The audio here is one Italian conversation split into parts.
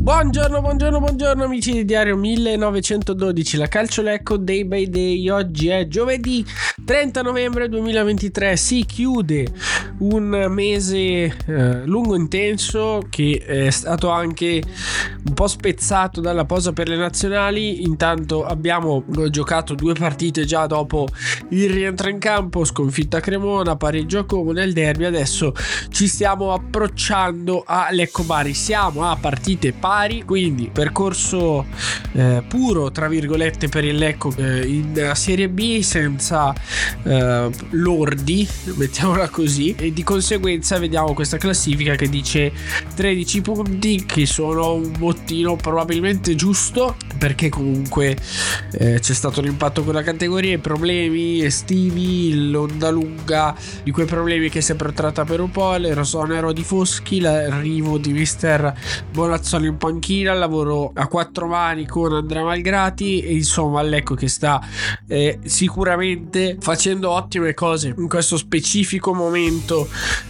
Buongiorno, buongiorno, buongiorno amici di Diario 1912, la calciolecco day by day. Oggi è giovedì 30 novembre 2023, si chiude un mese eh, lungo intenso che è stato anche un po' spezzato dalla posa per le nazionali. Intanto abbiamo giocato due partite già dopo il rientro in campo, sconfitta a Cremona, pareggio a Como nel derby. Adesso ci stiamo approcciando a Lecco Bari, siamo a partite pari, quindi percorso eh, puro tra virgolette per il Lecco eh, in Serie B senza eh, lordi, mettiamola così, e di conseguenza vediamo questa classifica che dice 13 punti che sono un bottino probabilmente giusto perché comunque eh, c'è stato un impatto con la categoria, i problemi estivi, l'onda lunga di quei problemi che si è protratta per un po', l'esonero di Foschi, l'arrivo di mister Bonazzoli in panchina, il lavoro a quattro mani con Andrea Malgrati e insomma l'ecco che sta eh, sicuramente facendo ottime cose in questo specifico momento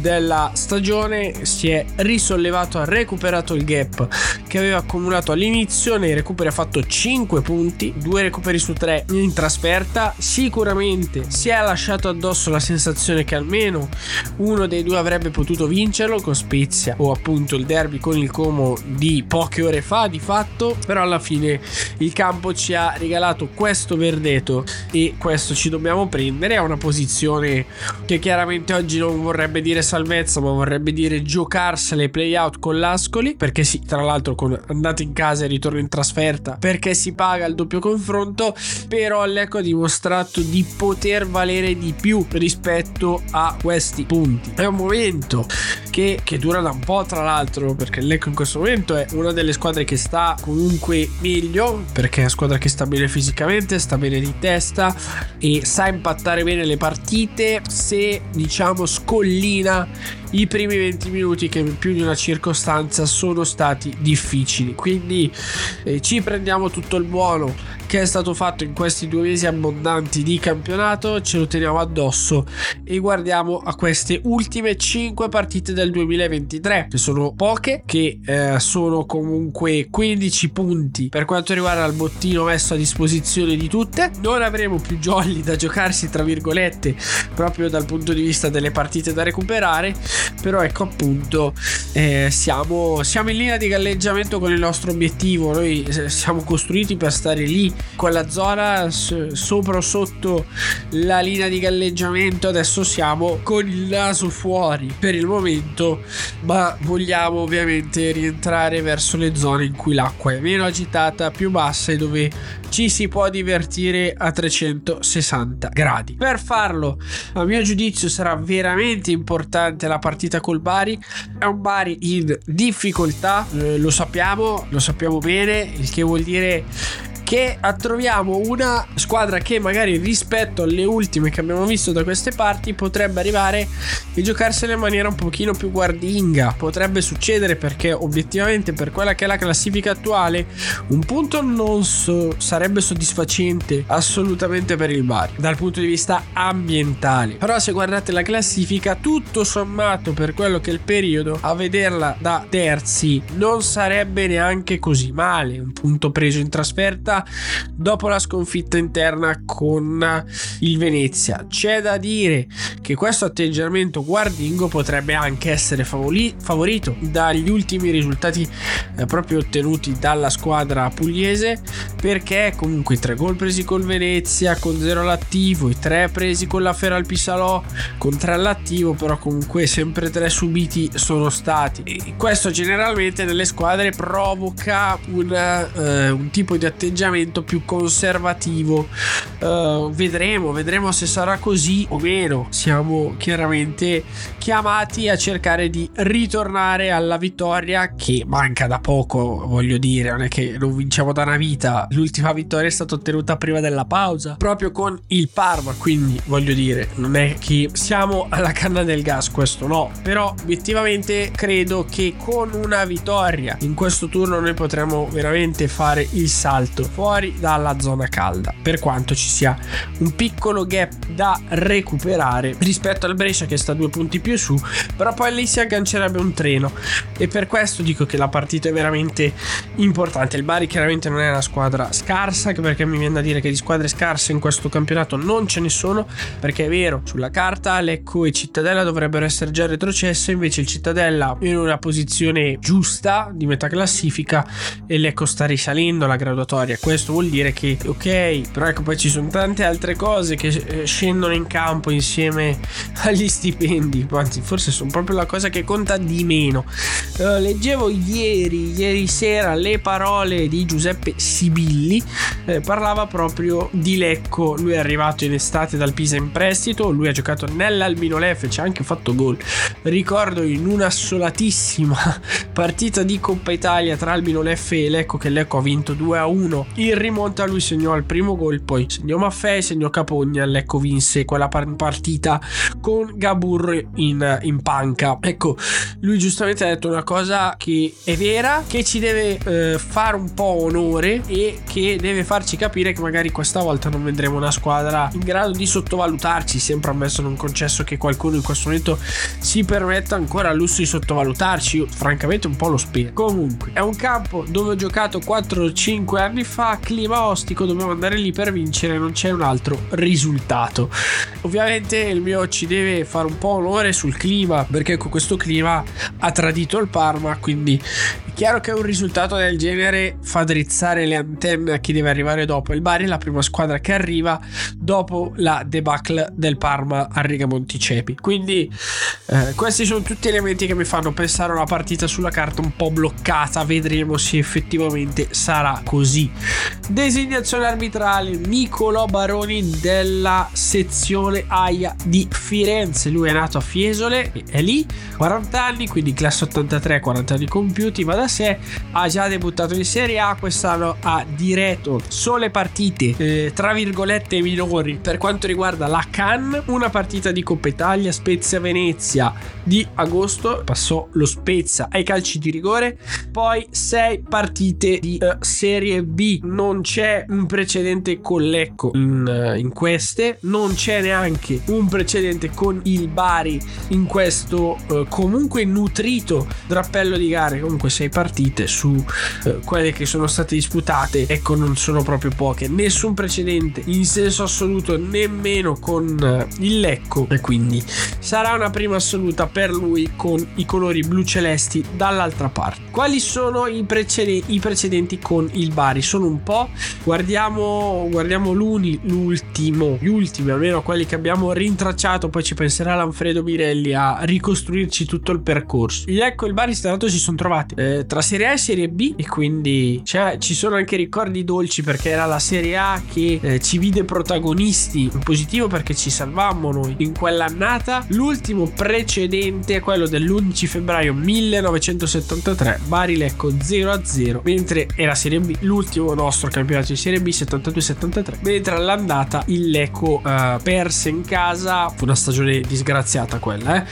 della stagione si è risollevato ha recuperato il gap che aveva accumulato all'inizio nei recuperi ha fatto 5 punti 2 recuperi su 3 in trasferta. Sicuramente si è lasciato addosso la sensazione che almeno uno dei due avrebbe potuto vincerlo con Spezia o appunto il derby con il Como di poche ore fa di fatto. Però alla fine il campo ci ha regalato questo verdetto e questo ci dobbiamo prendere. È una posizione che chiaramente oggi non vorrebbe dire salvezza ma vorrebbe dire giocarsele play out con l'Ascoli perché sì tra l'altro con andata in casa e ritorno in trasferta perché si paga il doppio confronto però l'Ecco ha dimostrato di poter valere di più rispetto a questi punti. È un momento che, che dura da un po' tra l'altro perché l'Ecco in questo momento è una delle squadre che sta comunque meglio perché è una squadra che sta bene fisicamente sta bene di testa e sa impattare bene le partite. Se diciamo scollina i primi 20 minuti che in più di una circostanza sono stati difficili. Quindi eh, ci prendiamo tutto il buono che è stato fatto in questi due mesi abbondanti di campionato ce lo teniamo addosso e guardiamo a queste ultime 5 partite del 2023 che sono poche che eh, sono comunque 15 punti per quanto riguarda il bottino messo a disposizione di tutte. Non avremo più jolly da giocarsi tra virgolette proprio dal punto di vista delle partite da recuperare però ecco appunto eh, siamo, siamo in linea di galleggiamento con il nostro obiettivo. Noi eh, siamo costruiti per stare lì quella zona sopra o sotto la linea di galleggiamento adesso siamo con il naso fuori per il momento ma vogliamo ovviamente rientrare verso le zone in cui l'acqua è meno agitata più bassa e dove ci si può divertire a 360 gradi. Per farlo a mio giudizio sarà veramente importante la partita col Bari. È un Bari in difficoltà eh, lo sappiamo lo sappiamo bene il che vuol dire che troviamo una squadra che magari rispetto alle ultime che abbiamo visto da queste parti potrebbe arrivare e giocarsela in maniera un pochino più guardinga. Potrebbe succedere perché obiettivamente per quella che è la classifica attuale un punto non so, sarebbe soddisfacente assolutamente per il Bari dal punto di vista ambientale. Però se guardate la classifica tutto sommato per quello che è il periodo a vederla da terzi non sarebbe neanche così male. Un punto preso in trasferta dopo la sconfitta interna con il Venezia. C'è da dire che questo atteggiamento guardingo potrebbe anche essere favoli- favorito dagli ultimi risultati eh, proprio ottenuti dalla squadra pugliese perché comunque i tre gol presi col Venezia con 0 all'attivo, i tre presi con la Feral Pisalò con 3 all'attivo, però comunque sempre tre subiti sono stati. E questo generalmente nelle squadre provoca un, eh, un tipo di atteggiamento più conservativo. Uh, vedremo, vedremo se sarà così o meno. Siamo chiaramente chiamati a cercare di ritornare alla vittoria che manca da poco, voglio dire, non è che non vinciamo da una vita. L'ultima vittoria è stata ottenuta prima della pausa, proprio con il Parma, quindi voglio dire, non è che siamo alla canna del gas, questo no, però obiettivamente credo che con una vittoria in questo turno noi potremo veramente fare il salto fuori dalla zona calda, per quanto ci sia un piccolo gap da recuperare rispetto al Brescia che sta due punti più su, però poi lì si aggancerebbe un treno e per questo dico che la partita è veramente importante. Il Bari chiaramente non è una squadra scarsa, perché mi viene da dire che di squadre scarse in questo campionato non ce ne sono, perché è vero, sulla carta Lecco e Cittadella dovrebbero essere già retrocesse, invece il Cittadella in una posizione giusta di metà classifica e Lecco sta risalendo la graduatoria. Questo vuol dire che ok, però ecco poi ci sono tante altre cose che eh, scendono in campo insieme agli stipendi, anzi forse sono proprio la cosa che conta di meno. Uh, leggevo ieri, ieri sera le parole di Giuseppe Sibilli, eh, parlava proprio di Lecco, lui è arrivato in estate dal Pisa in prestito, lui ha giocato nell'Albino Lef, ci ha anche fatto gol, ricordo in una solatissima partita di Coppa Italia tra Albino Lef e Lecco che Lecco ha vinto 2 a 1, in rimonta lui segnò il primo gol, poi segnò Maffei, segnò Capogna, Lecco vinse quella partita con Gabur in, in panca. Ecco, lui giustamente ha detto una cosa che è vera, che ci deve eh, fare un po' onore e che deve farci capire che magari questa volta non vedremo una squadra in grado di sottovalutarci. Sempre ammesso non concesso che qualcuno in questo momento si permetta ancora il lusso di sottovalutarci. Io francamente un po' lo spero. Comunque, è un campo dove ho giocato 4-5 anni fa, clima ostico, dobbiamo andare lì per vincere, non c'è un altro risultato. Ovviamente il mio ci deve fare un po' onore sul clima, perché con questo clima ha tradito il Parma, quindi è chiaro che un risultato del genere fa drizzare le antenne a chi deve arrivare dopo. Il Bari è la prima squadra che arriva dopo la debacle del Parma a Riga Monticepi. Quindi eh, questi sono tutti elementi che mi fanno pensare a una partita sulla carta un po' bloccata. Vedremo se effettivamente sarà così. Designazione arbitrale Nicolò Baroni della sezione AIA di Firenze. Lui è nato a Fiesole, è lì, 40 anni, quindi classe 83, 40 anni compiuti, va da sé. Ha già debuttato in Serie A, quest'anno ha diretto sole partite, eh, tra virgolette minori, per quanto riguarda la Can, una partita di Coppa Italia, Spezia Venezia di agosto, passò lo Spezia ai calci di rigore, poi 6 partite di eh, Serie B, non c'è un precedente con Lecco in, eh, in queste, non c'è neanche un precedente con il Bari in questo eh, comunque nutrito drappello di gare, comunque 6 partite su eh, quelle che sono state disputate, ecco non sono proprio poche, nessun precedente in senso assoluto nemmeno con eh, il Lecco e quindi sarà una prima assoluta per lui con i colori blu celesti dall'altra parte. Quali sono i, precede- i precedenti con il Bari? Sono un po', guardiamo, guardiamo l'ultimo, gli ultimi, almeno quelli che abbiamo rintracciato, poi ci penserà Lanfredo Mirelli a ricostruirci tutto il percorso. Il Lecco e il Bari stato si sono trovati eh, tra Serie A e Serie B e quindi cioè, ci sono anche ricordi dolci perché era la Serie A che eh, ci vide protagonisti in positivo perché ci salvammo noi in quell'annata. L'ultimo precedente è quello dell'11 febbraio 1973, Bari Lecco 0-0, mentre era Serie B, l'ultimo nostro campionato di Serie B 72-73, mentre all'andata il Lecco eh, perse in casa, fu una stagione disgraziata quella, eh,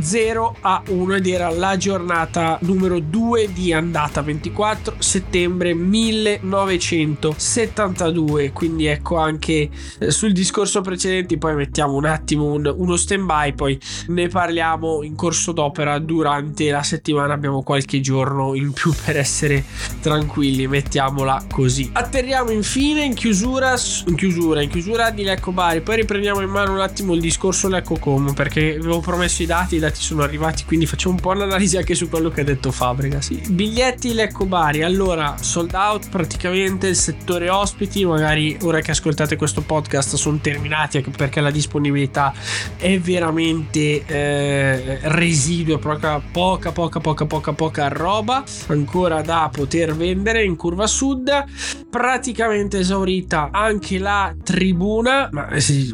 0 a 1 ed era la giornata numero 2 di andata 24 settembre 1972 quindi ecco anche eh, sul discorso precedente poi mettiamo un attimo un, uno stand by poi ne parliamo in corso d'opera durante la settimana. Abbiamo qualche giorno in più per essere tranquilli mettiamola così atterriamo infine in chiusura in chiusura in chiusura di Lecco Bari poi riprendiamo in mano un attimo il discorso Lecco Como perché avevo promesso i dati i dati sono arrivati quindi facciamo un po' un'analisi anche su quello che ha detto Fabregas sì. biglietti Lecco Bari allora sold out praticamente il settore ospiti magari ora che ascoltate questo podcast sono terminati perché la disponibilità è veramente eh, residua poca poca poca poca poca poca roba ancora da poter vendere in curva sud praticamente esaurita anche la tribuna ma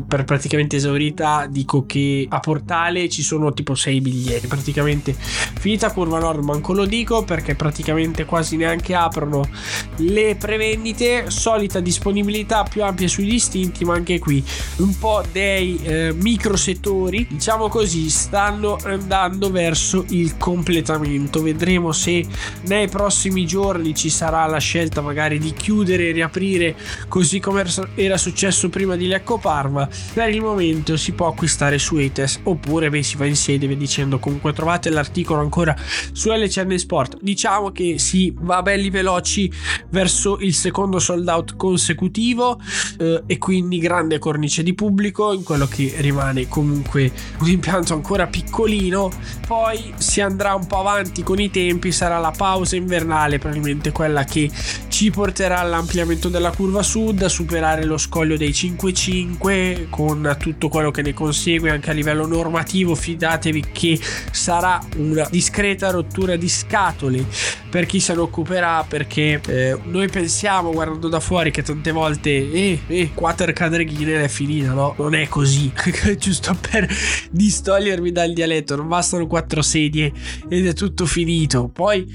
per praticamente esaurita dico che a Portale ci sono tipo 6 biglietti. Praticamente finita curva nord manco lo dico perché praticamente quasi neanche aprono le prevendite. Solita disponibilità più ampia sui distinti ma anche qui un po' dei eh, micro settori diciamo così stanno andando verso il completamento. Vedremo se nei prossimi giorni ci sarà la scelta magari di chiudere e riaprire così come era successo prima di Lecco Parma per il momento si può acquistare su ETES oppure beh, si va in sede via dicendo. Comunque trovate l'articolo ancora su LCN Sport. Diciamo che si va belli veloci verso il secondo sold out consecutivo eh, e quindi grande cornice di pubblico in quello che rimane comunque un impianto ancora piccolino. Poi si andrà un po' avanti con i tempi sarà la pausa invernale probabilmente quella che ci porterà all'ampliamento della curva sud superare lo scoglio dei 5-5 con tutto quello che ne consegue anche a livello normativo. Fidatevi che sarà una discreta rottura di scatole per chi se ne occuperà perché eh, noi pensiamo guardando da fuori che tante volte eh, eh quattro cadreghine è finita no? Non è così. Giusto per distogliermi dal dialetto non bastano quattro sedie ed è tutto finito. Poi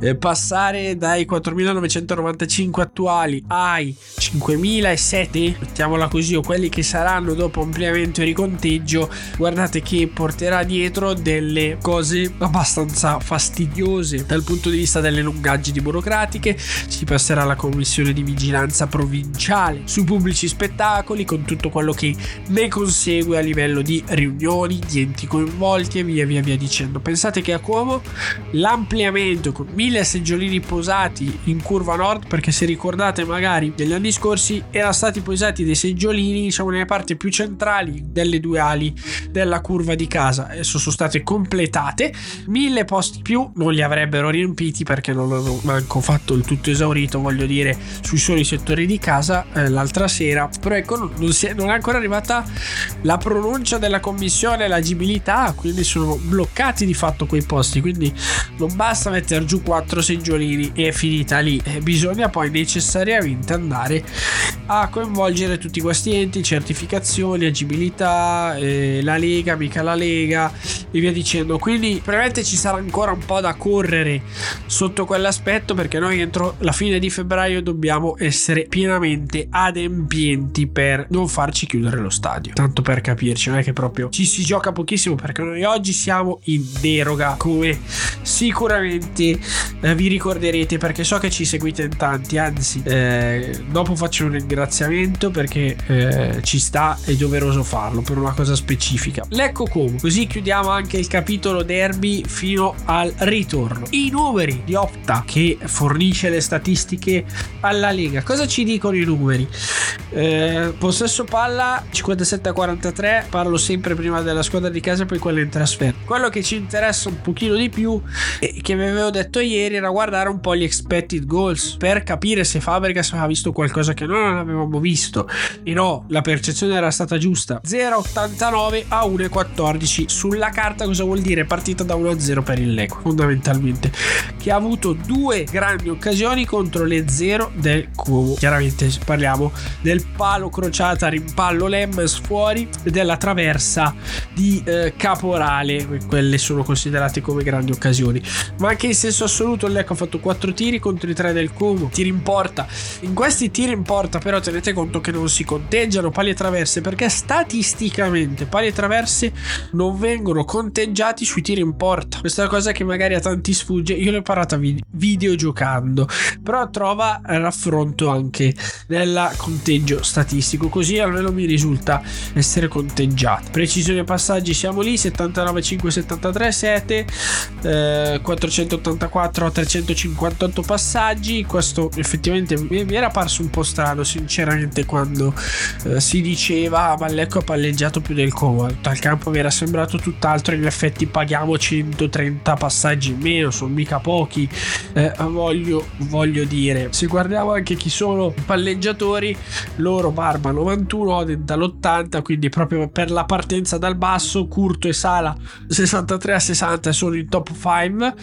eh, passare dai 4995 attuali ai 5007 mettiamola così o quelli che saranno dopo ampliamento e riconteggio guardate che porterà dietro delle cose abbastanza fastidiose dal punto di vista vista delle lungaggini burocratiche, si passerà alla commissione di vigilanza provinciale sui pubblici spettacoli con tutto quello che ne consegue a livello di riunioni, di enti coinvolti e via via via dicendo. Pensate che a Como l'ampliamento con mille seggiolini posati in curva nord, perché se ricordate magari negli anni scorsi erano stati posati dei seggiolini diciamo nelle parti più centrali delle due ali della curva di casa, adesso sono state completate, mille posti più non li avrebbero riempiti perché non ho manco fatto il tutto esaurito, voglio dire, sui soli settori di casa eh, l'altra sera. Però ecco, non, si è, non, è ancora arrivata la pronuncia della commissione, l'agibilità, quindi sono bloccati di fatto quei posti. Quindi non basta mettere giù quattro seggiolini e è finita lì. Eh, bisogna poi necessariamente andare a coinvolgere tutti questi enti, certificazioni, agibilità, eh, la Lega, mica la Lega e via dicendo. Quindi probabilmente ci sarà ancora un po' da correre sotto quell'aspetto perché noi entro la fine di febbraio dobbiamo essere pienamente adempienti per non farci chiudere lo stadio. Tanto per capirci, non è che proprio ci si gioca pochissimo perché noi oggi siamo in deroga come sicuramente eh, vi ricorderete perché so che ci seguite in tanti, anzi eh, dopo faccio un ringraziamento perché eh, ci sta, è doveroso farlo per una cosa specifica. Lecco come, così chiudiamo anche il capitolo derby fino al ritorno. I numeri di Opta che fornisce le statistiche alla Lega. Cosa ci dicono i numeri? Eh, possesso palla 57-43, parlo sempre prima della squadra di casa e poi quella in trasferta. Quello che ci interessa un pochino di più e che vi avevo detto ieri era guardare un po' gli expected goals per capire se Fabregas aveva visto qualcosa che noi non avevamo visto. E no, la percezione era stata giusta. 0,89 a 1,14 sulla carta cosa vuol dire? Partita da 1-0 per il Lecco fondamentalmente che ha avuto due grandi occasioni contro le zero del Como. Chiaramente parliamo del palo crociata rimpallo Lems fuori e della traversa di eh, Caporale. Quelle sono considerate come grandi occasioni. Ma anche in senso assoluto Lecco ha fatto 4 tiri contro i 3 del Como. Tiri in porta. In questi tiri in porta però tenete conto che non si conteggiano pali e traverse perché statisticamente pali e traverse non vengono conteggiati sui tiri in porta. Questa è una cosa che magari a tanti sfugge. Io l'ho imparata vid- videogiocando, però trova raffronto anche nel conteggio statistico. Così almeno mi risulta essere conteggiato. Precisione passaggi siamo lì 79 5 73 7 eh, 484 358 passaggi. Questo effettivamente mi era parso un po' strano, sinceramente, quando eh, si diceva Lecco ha palleggiato più del Como. Al campo mi era sembrato tutt'altro. In effetti paghiamo 130 passaggi in meno, sono mica pochi. Eh, voglio, voglio dire, se guardiamo anche chi sono i palleggiatori, loro Barba 91, Oden dall'80, quindi proprio per la partenza dal basso, Curto e Sala 63 a 60 sono in top 5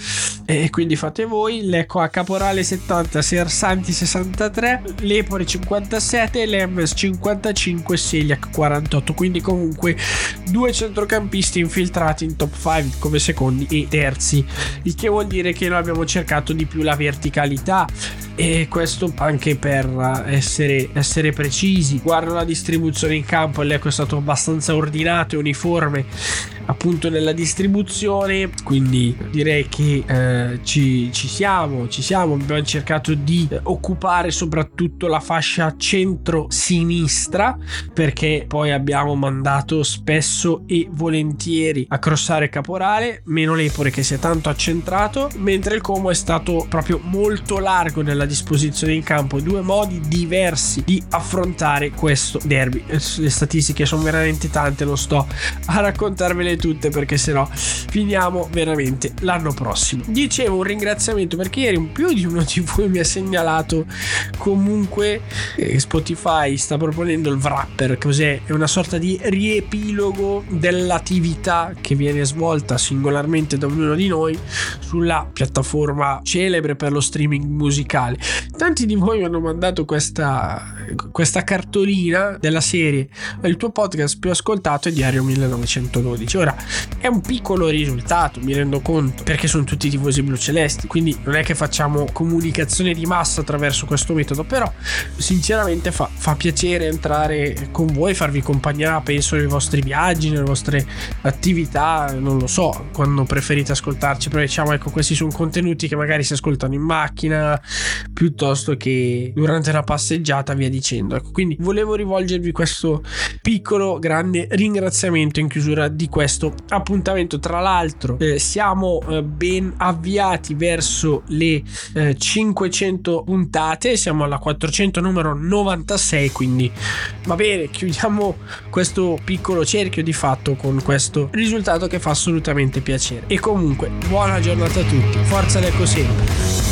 e quindi fate voi. Lecco a Caporale 70, Sersanti 63, Lepore 57, Lemmes 55, Seliac 48. Quindi comunque due centrocampisti infiltrati in top 5 come secondi e terzi, il che vuol dire che noi abbiamo cercato di più la verticalità e questo anche per essere, essere precisi. Guardo la distribuzione in campo, l'Eco è stato abbastanza ordinato e uniforme appunto nella distribuzione quindi direi che eh, ci, ci, siamo ci siamo abbiamo cercato di occupare soprattutto la fascia centro-sinistra perché poi abbiamo mandato spesso e volentieri a crossare Caporale meno l'Epore che si è tanto accentrato mentre il Como è stato proprio molto largo nella disposizione in campo due modi diversi di affrontare questo derby. Le statistiche sono veramente tante non sto a raccontarvele tutte perché sennò finiamo veramente l'anno prossimo. Dicevo un ringraziamento perché ieri un più di uno di voi mi ha segnalato comunque eh, Spotify sta proponendo il wrapper, cos'è? È una sorta di riepilogo dell'attività che viene svolta singolarmente da ognuno di noi sulla piattaforma celebre per lo streaming musicale. Tanti di voi mi hanno mandato questa, questa cartolina della serie il tuo podcast più ascoltato è Diario 1912. Ora è un piccolo risultato, mi rendo conto, perché sono tutti tifosi blu-celesti, quindi non è che facciamo comunicazione di massa attraverso questo metodo, però sinceramente fa, fa piacere entrare con voi, farvi compagnia, penso nei vostri viaggi, nelle vostre attività, non lo so, quando preferite ascoltarci, però diciamo ecco questi sono contenuti che magari si ascoltano in macchina piuttosto che durante una passeggiata, via dicendo. Ecco, quindi volevo rivolgervi questo piccolo grande ringraziamento in chiusura di questo appuntamento. Tra l'altro, eh, siamo eh, ben avviati verso le eh, 500 puntate, siamo alla 400 numero 96. Quindi va bene, chiudiamo questo piccolo cerchio di fatto con questo risultato che fa assolutamente piacere. E comunque, buona giornata a tutti, forza l'eco sempre.